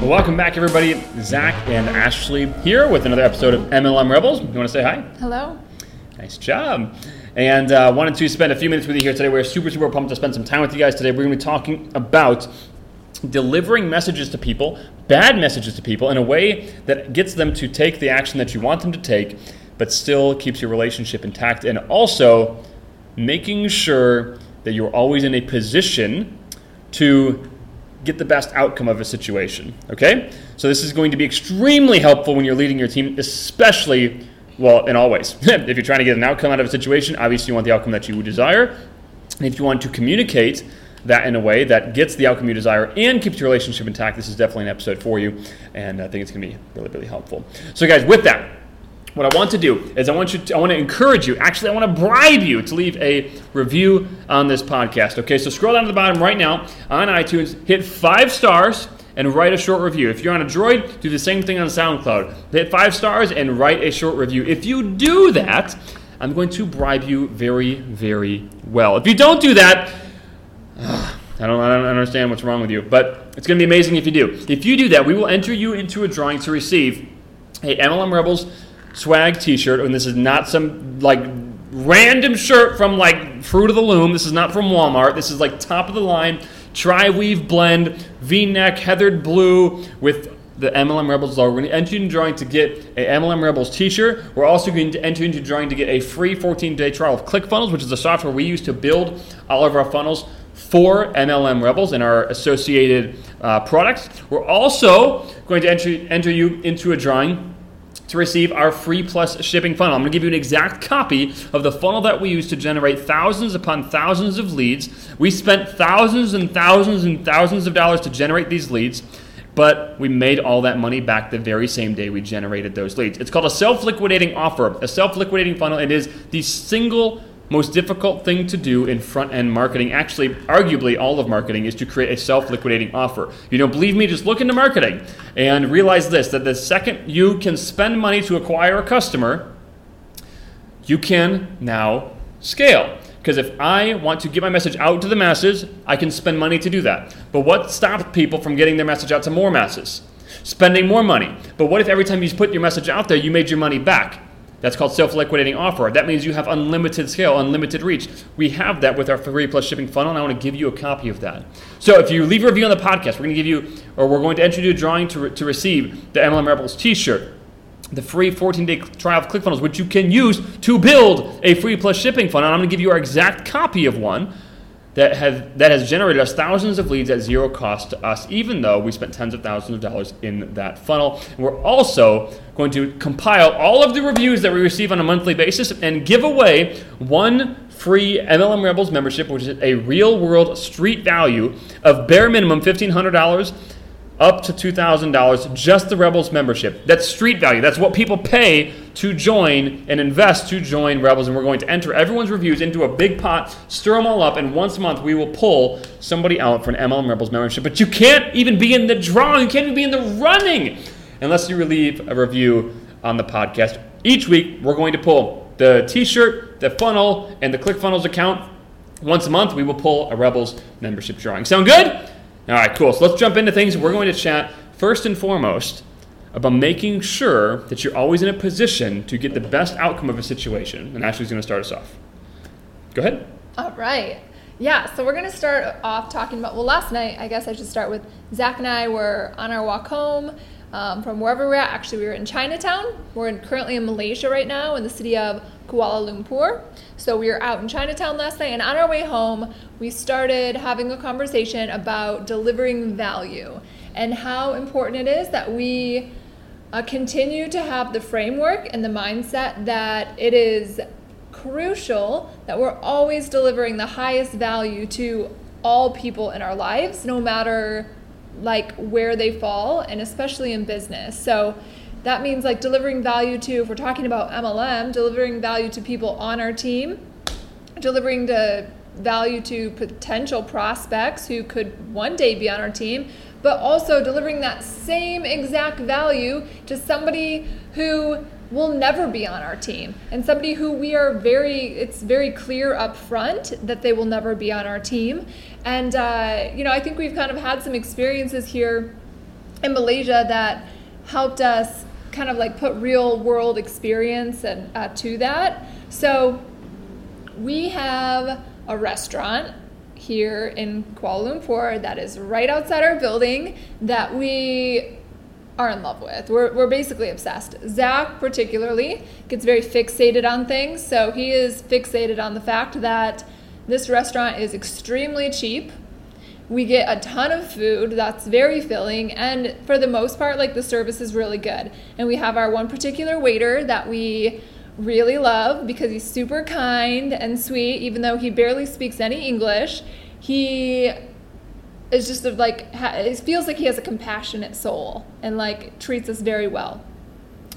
Well, welcome back, everybody. Zach and Ashley here with another episode of MLM Rebels. You want to say hi? Hello. Nice job. And uh, wanted to spend a few minutes with you here today. We're super, super pumped to spend some time with you guys today. We're going to be talking about delivering messages to people, bad messages to people, in a way that gets them to take the action that you want them to take, but still keeps your relationship intact. And also making sure that you're always in a position to get the best outcome of a situation. Okay? So this is going to be extremely helpful when you're leading your team, especially well, in all ways. if you're trying to get an outcome out of a situation, obviously you want the outcome that you desire. And if you want to communicate that in a way that gets the outcome you desire and keeps your relationship intact, this is definitely an episode for you. And I think it's going to be really, really helpful. So, guys, with that, what I want to do is I want you to, I want to encourage you, actually I want to bribe you to leave a review on this podcast. Okay, so scroll down to the bottom right now on iTunes, hit five stars and write a short review. If you're on a Droid, do the same thing on SoundCloud. Hit five stars and write a short review. If you do that, I'm going to bribe you very, very well. If you don't do that, I don't, I don't understand what's wrong with you, but it's going to be amazing if you do. If you do that, we will enter you into a drawing to receive a MLM Rebels swag T-shirt, and this is not some like random shirt from like Fruit of the Loom. This is not from Walmart. This is like top of the line tri-weave blend V-neck heathered blue with the MLM Rebels logo. We're going to enter into drawing to get a MLM Rebels t-shirt. We're also going to enter into drawing to get a free 14-day trial of ClickFunnels, which is the software we use to build all of our funnels for MLM Rebels and our associated uh, products. We're also going to enter, enter you into a drawing to receive our free plus shipping funnel. I'm going to give you an exact copy of the funnel that we use to generate thousands upon thousands of leads. We spent thousands and thousands and thousands of dollars to generate these leads, but we made all that money back the very same day we generated those leads. It's called a self liquidating offer. A self liquidating funnel, it is the single most difficult thing to do in front end marketing, actually, arguably all of marketing, is to create a self liquidating offer. You don't believe me? Just look into marketing and realize this that the second you can spend money to acquire a customer, you can now scale. Because if I want to get my message out to the masses, I can spend money to do that. But what stops people from getting their message out to more masses? Spending more money. But what if every time you put your message out there, you made your money back? That's called self-liquidating offer. That means you have unlimited scale, unlimited reach. We have that with our free plus shipping funnel, and I want to give you a copy of that. So if you leave a review on the podcast, we're going to give you, or we're going to enter you a drawing to, re- to receive the MLM Rebels t-shirt, the free 14-day trial of ClickFunnels, which you can use to build a free plus shipping funnel. And I'm going to give you our exact copy of one that have that has generated us thousands of leads at zero cost to us, even though we spent tens of thousands of dollars in that funnel. And we're also going to compile all of the reviews that we receive on a monthly basis and give away one free MLM Rebels membership, which is a real world street value of bare minimum $1,500 up to $2,000, just the Rebels membership. That's street value. That's what people pay to join and invest to join Rebels. And we're going to enter everyone's reviews into a big pot, stir them all up, and once a month we will pull somebody out for an MLM Rebels membership. But you can't even be in the drawing, you can't even be in the running unless you leave a review on the podcast. Each week we're going to pull the T-shirt, the funnel, and the ClickFunnels account. Once a month, we will pull a Rebels membership drawing. Sound good? All right, cool. So let's jump into things. We're going to chat first and foremost about making sure that you're always in a position to get the best outcome of a situation. And Ashley's going to start us off. Go ahead. All right. Yeah, so we're going to start off talking about, well, last night, I guess I should start with Zach and I were on our walk home um, from wherever we're at. Actually, we were in Chinatown. We're in, currently in Malaysia right now, in the city of Kuala Lumpur. So we were out in Chinatown last night, and on our way home, we started having a conversation about delivering value and how important it is that we uh, continue to have the framework and the mindset that it is crucial that we're always delivering the highest value to all people in our lives, no matter like where they fall, and especially in business. So that means like delivering value to, if we're talking about MLM, delivering value to people on our team, delivering the value to potential prospects who could one day be on our team, but also delivering that same exact value to somebody who will never be on our team and somebody who we are very it's very clear up front that they will never be on our team. And uh, you know i think we've kind of had some experiences here in malaysia that helped us kind of like put real world experience and uh, to that. So we have a restaurant here in Kuala Lumpur that is right outside our building that we are in love with. We're, we're basically obsessed. Zach, particularly, gets very fixated on things. So he is fixated on the fact that this restaurant is extremely cheap. We get a ton of food that's very filling, and for the most part, like the service is really good. And we have our one particular waiter that we really love because he's super kind and sweet, even though he barely speaks any English. He is just like it feels like he has a compassionate soul and like treats us very well.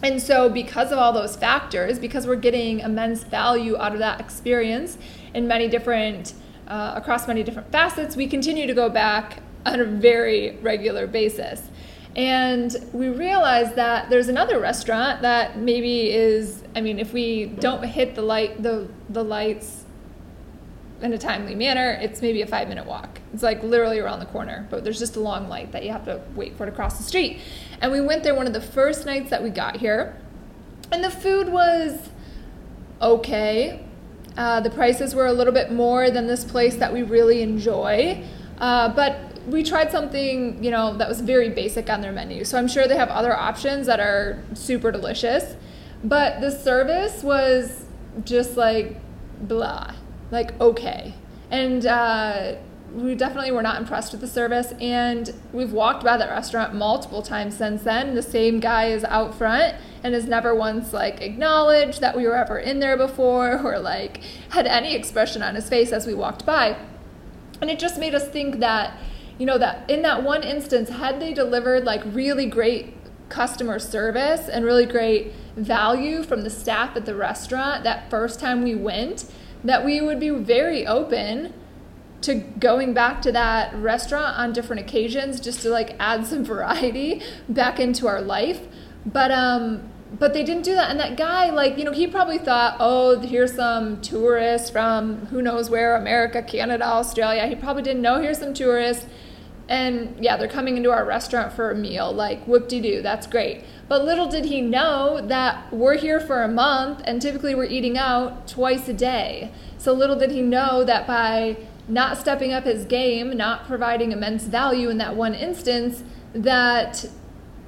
And so, because of all those factors, because we're getting immense value out of that experience in many different, uh, across many different facets, we continue to go back on a very regular basis. And we realized that there's another restaurant that maybe is, I mean, if we don't hit the light, the the lights in a timely manner, it's maybe a five minute walk. It's like literally around the corner, but there's just a long light that you have to wait for to cross the street. And we went there one of the first nights that we got here, and the food was okay. Uh, the prices were a little bit more than this place that we really enjoy, uh, but we tried something you know that was very basic on their menu. So I'm sure they have other options that are super delicious, but the service was just like blah like okay. And uh, we definitely were not impressed with the service. And we've walked by that restaurant multiple times since then. The same guy is out front and has never once like acknowledged that we were ever in there before or like had any expression on his face as we walked by. And it just made us think that, you know, that in that one instance, had they delivered like really great customer service and really great value from the staff at the restaurant that first time we went, that we would be very open to going back to that restaurant on different occasions just to like add some variety back into our life. But um but they didn't do that. And that guy like you know he probably thought oh here's some tourists from who knows where america canada australia. He probably didn't know here's some tourists and yeah they're coming into our restaurant for a meal like whoop-de-doo that's great but little did he know that we're here for a month and typically we're eating out twice a day. So little did he know that by not stepping up his game, not providing immense value in that one instance, that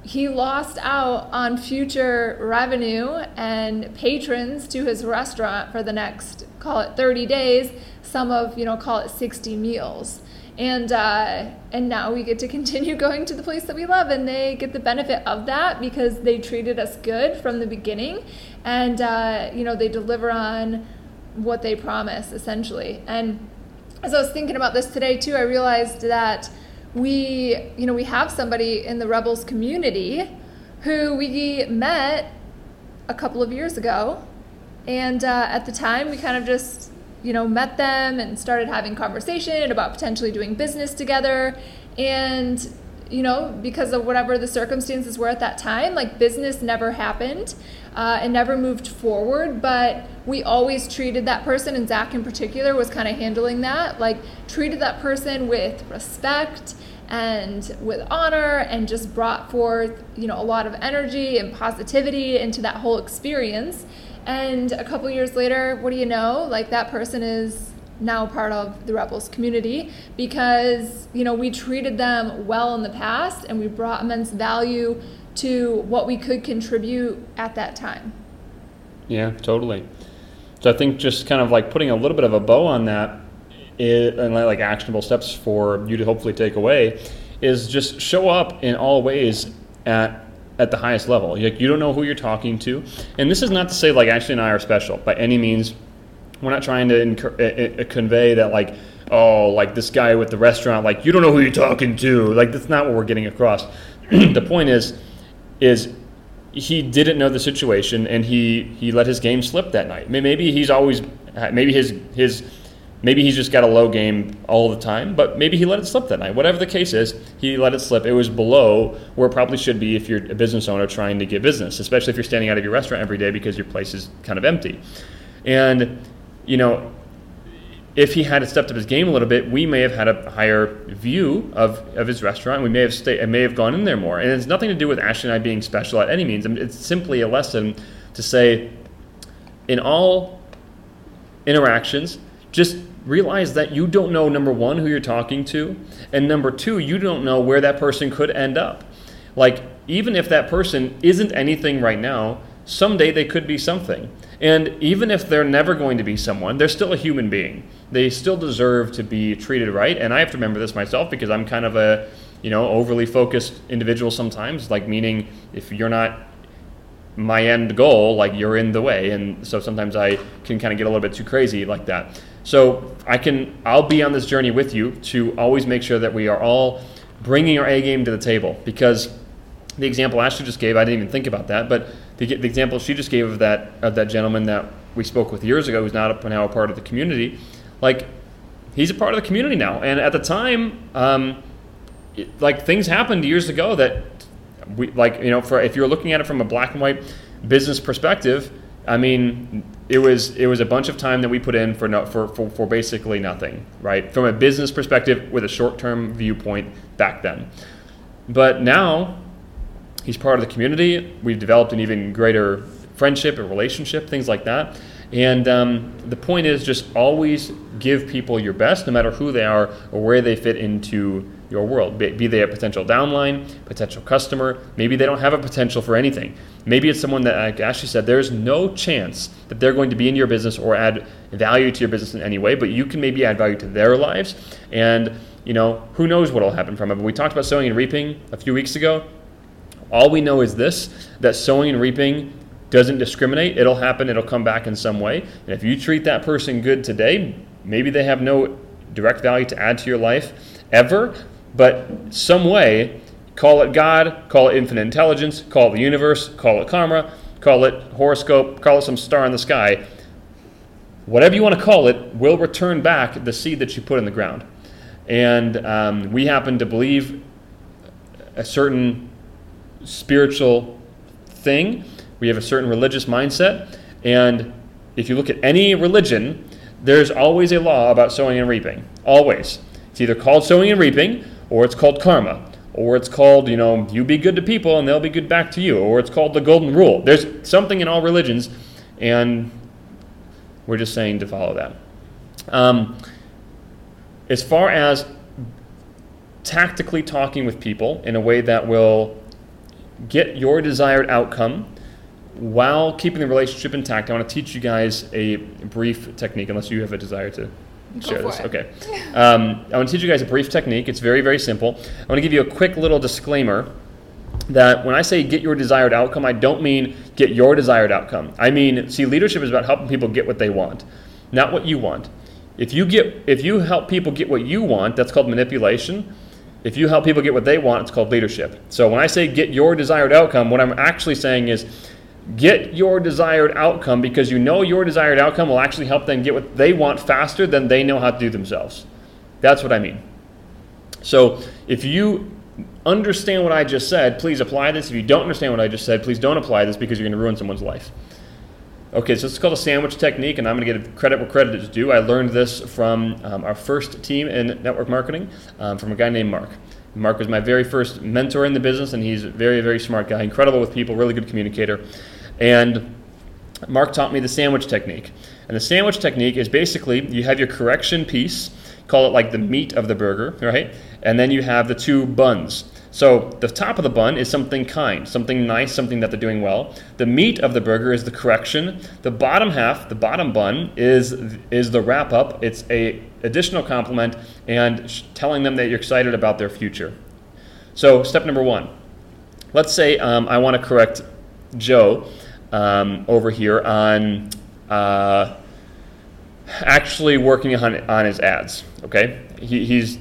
he lost out on future revenue and patrons to his restaurant for the next call it 30 days some of you know call it 60 meals and uh, and now we get to continue going to the place that we love and they get the benefit of that because they treated us good from the beginning. And uh, you know they deliver on what they promise essentially. And as i was thinking about this today too i realized that we you know we have somebody in the rebels community who we met a couple of years ago. And uh, at the time we kind of just you know, met them and started having conversation about potentially doing business together. And you know, because of whatever the circumstances were at that time, like business never happened uh, and never moved forward. But we always treated that person, and Zach in particular was kind of handling that, like treated that person with respect and with honor and just brought forth, you know, a lot of energy and positivity into that whole experience. And a couple years later, what do you know? Like that person is now part of the Rebels community because you know we treated them well in the past and we brought immense value to what we could contribute at that time. Yeah, totally. So I think just kind of like putting a little bit of a bow on that and like actionable steps for you to hopefully take away is just show up in all ways at at the highest level. Like you don't know who you're talking to, and this is not to say like Ashley and I are special by any means we're not trying to inc- uh, convey that like, oh, like this guy with the restaurant, like you don't know who you're talking to. Like that's not what we're getting across. the point is, is he didn't know the situation and he he let his game slip that night. Maybe he's always maybe his his maybe he's just got a low game all the time, but maybe he let it slip that night. Whatever the case is, he let it slip. It was below where it probably should be if you're a business owner trying to get business, especially if you're standing out of your restaurant every day because your place is kind of empty. And you know, if he had stepped up his game a little bit, we may have had a higher view of, of his restaurant. We may have stayed, may have gone in there more. And it's nothing to do with Ashley and I being special at any means. I mean, it's simply a lesson to say, in all interactions, just realize that you don't know number one who you're talking to, and number two, you don't know where that person could end up. Like even if that person isn't anything right now, someday they could be something. And even if they're never going to be someone, they're still a human being. They still deserve to be treated right. And I have to remember this myself because I'm kind of a, you know, overly focused individual sometimes, like meaning if you're not my end goal, like you're in the way. And so sometimes I can kind of get a little bit too crazy like that. So I can, I'll be on this journey with you to always make sure that we are all bringing our A game to the table because the example Ashley just gave, I didn't even think about that, but the, the example she just gave of that of that gentleman that we spoke with years ago, who's not now a part of the community, like he's a part of the community now. And at the time, um, it, like things happened years ago that we like you know for if you're looking at it from a black and white business perspective, I mean it was it was a bunch of time that we put in for no, for, for, for basically nothing, right? From a business perspective with a short term viewpoint back then. But now he's part of the community. We've developed an even greater friendship and relationship, things like that. And um, the point is just always give people your best, no matter who they are or where they fit into your world. Be, be, they a potential downline, potential customer, maybe they don't have a potential for anything. Maybe it's someone that, like Ashley said, there's no chance that they're going to be in your business or add value to your business in any way, but you can maybe add value to their lives. And, you know, who knows what will happen from it. But we talked about sowing and reaping a few weeks ago. All we know is this that sowing and reaping doesn't discriminate. It'll happen, it'll come back in some way. And if you treat that person good today, maybe they have no direct value to add to your life ever, but some way, call it God, call it infinite intelligence, call it the universe, call it karma, call it horoscope, call it some star in the sky. Whatever you want to call it will return back the seed that you put in the ground. And um, we happen to believe a certain spiritual thing. We have a certain religious mindset. And if you look at any religion, there's always a law about sowing and reaping. Always. It's either called sowing and reaping, or it's called karma, or it's called, you know, you be good to people and they'll be good back to you, or it's called the golden rule. There's something in all religions, and we're just saying to follow that. Um, as far as tactically talking with people in a way that will get your desired outcome while keeping the relationship intact. I want to teach you guys a brief technique, unless you have a desire to share this. It. Okay. Um, I want to teach you guys a brief technique. It's very, very simple. I want to give you a quick little disclaimer that when I say get your desired outcome, I don't mean get your desired outcome. I mean, see, leadership is about helping people get what they want, not what you want. If you get, if you help people get what you want, that's called manipulation. If you help people get what they want, it's called leadership. So when I say get your desired outcome, what I'm actually saying is get your desired outcome because you know your desired outcome will actually help them get what they want faster than they know how to do themselves. That's what I mean. So if you understand what I just said, please apply this. If you don't understand what I just said, please don't apply this because you're going to ruin someone's life. Okay, so it's called a sandwich technique, and I'm going to give credit where credit is due. I learned this from um, our first team in network marketing um, from a guy named Mark. Mark was my very first mentor in the business, and he's a very, very smart guy, incredible with people, really good communicator. And Mark taught me the sandwich technique. And the sandwich technique is basically you have your correction piece, call it like the meat of the burger, right? And then you have the two buns. So the top of the bun is something kind, something nice, something that they're doing well. The meat of the burger is the correction. The bottom half, the bottom bun, is is the wrap up. It's a additional compliment and sh- telling them that you're excited about their future. So step number one. Let's say um, I want to correct Joe um, over here on uh, actually working on on his ads. Okay, he, he's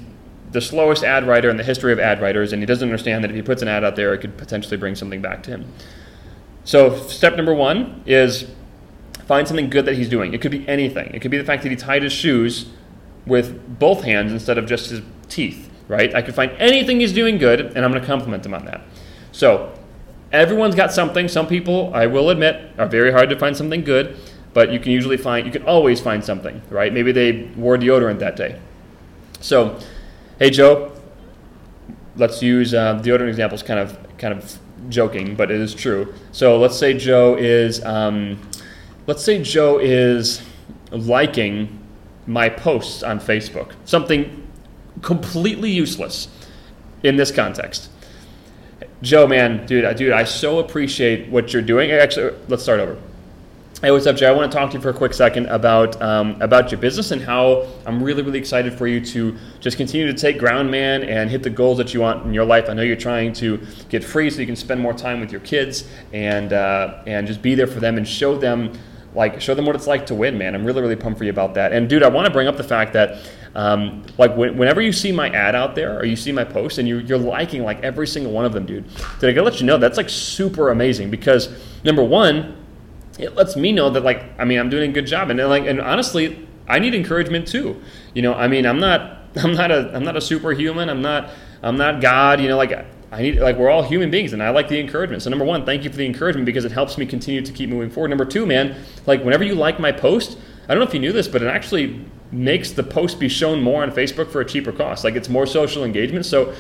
the slowest ad writer in the history of ad writers, and he doesn't understand that if he puts an ad out there, it could potentially bring something back to him. So, step number one is find something good that he's doing. It could be anything. It could be the fact that he tied his shoes with both hands instead of just his teeth, right? I could find anything he's doing good, and I'm going to compliment him on that. So, everyone's got something. Some people, I will admit, are very hard to find something good, but you can usually find, you can always find something, right? Maybe they wore deodorant that day. So, Hey Joe, let's use uh, deodorant examples. Kind of, kind of joking, but it is true. So let's say Joe is, um, let's say Joe is liking my posts on Facebook. Something completely useless in this context. Joe, man, dude, dude, I so appreciate what you're doing. Actually, let's start over. Hey, what's up, Jay? I want to talk to you for a quick second about um, about your business and how I'm really, really excited for you to just continue to take ground, man, and hit the goals that you want in your life. I know you're trying to get free so you can spend more time with your kids and uh, and just be there for them and show them like show them what it's like to win, man. I'm really, really pumped for you about that. And dude, I want to bring up the fact that um, like whenever you see my ad out there or you see my post and you, you're liking like every single one of them, dude. Did I gotta let you know that's like super amazing because number one it lets me know that like I mean I'm doing a good job and uh, like and honestly I need encouragement too. You know, I mean I'm not I'm not a I'm not a superhuman. I'm not I'm not God. You know, like I need like we're all human beings and I like the encouragement. So number one, thank you for the encouragement because it helps me continue to keep moving forward. Number two, man, like whenever you like my post, I don't know if you knew this, but it actually makes the post be shown more on Facebook for a cheaper cost. Like it's more social engagement. So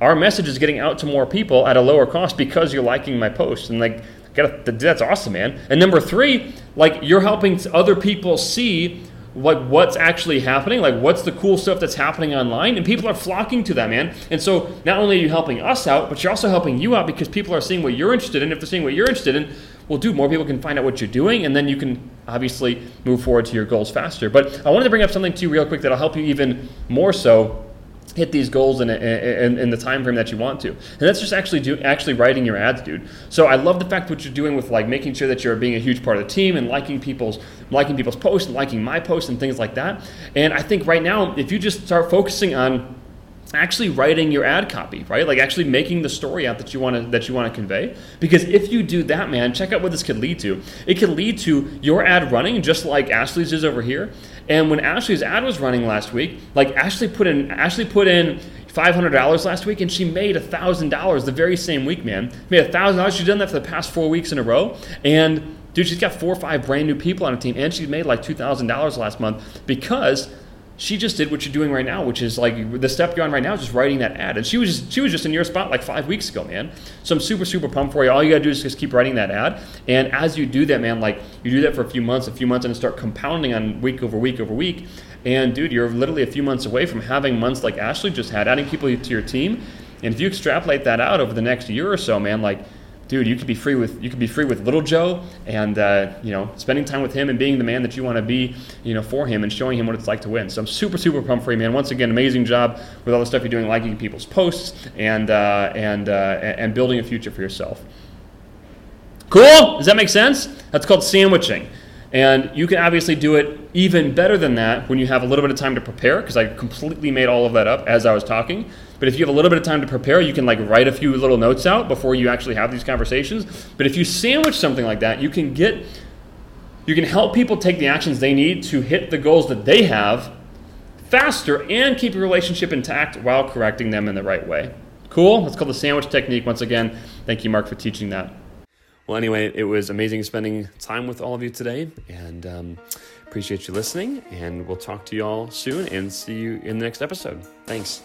our message is getting out to more people at a lower cost because you're liking my post. And like Gotta, that's awesome, man. And number three, like you're helping other people see like what's actually happening, like what's the cool stuff that's happening online, and people are flocking to that, man. And so not only are you helping us out, but you're also helping you out because people are seeing what you're interested in. If they're seeing what you're interested in, well, dude, more people can find out what you're doing, and then you can obviously move forward to your goals faster. But I wanted to bring up something to you real quick that'll help you even more so hit these goals in, in, in, the time frame that you want to. And that's just actually do actually writing your ads dude. So i love the fact what you're doing with like making sure that you're being a huge part of the team and liking people's liking people's posts and liking my posts and things like that. And i think right now if you just start focusing on actually writing your ad copy, right? Like actually making the story out that you want to that you want to convey. Because if you do that, man, check out what this could lead to. It could lead to your ad running just like Ashley's is over here, and when Ashley's ad was running last week, like Ashley put in Ashley put in five hundred dollars last week, and she made thousand dollars the very same week, man. Made thousand dollars. She's done that for the past four weeks in a row, and dude, she's got four or five brand new people on her team, and she's made like two thousand dollars last month because she just did what you're doing right now, which is like the step you're on right now is just writing that ad. And she was just, she was just in your spot like five weeks ago, man. So I'm super super pumped for you. All you gotta do is just keep writing that ad, and as you do that, man, like you do that for a few months, a few months, and start compounding on week over week over week. And dude, you're literally a few months away from having months like Ashley just had, adding people to your team. And if you extrapolate that out over the next year or so, man, like dude, you could be free with you could be free with little Joe, and uh, you know, spending time with him and being the man that you want to be, you know, for him and showing him what it's like to win. So I'm super super pumped for you, man. Once again, amazing job with all the stuff you're doing, liking people's posts and uh, and uh, and building a future for yourself. Cool? Does that make sense? That's called sandwiching. And you can obviously do it even better than that when you have a little bit of time to prepare, because I completely made all of that up as I was talking. But if you have a little bit of time to prepare, you can like write a few little notes out before you actually have these conversations. But if you sandwich something like that, you can get you can help people take the actions they need to hit the goals that they have faster and keep your relationship intact while correcting them in the right way. Cool. It's called the sandwich technique. Once again, thank you, Mark, for teaching that. Well, anyway, it was amazing spending time with all of you today, and um, appreciate you listening. And we'll talk to you all soon, and see you in the next episode. Thanks.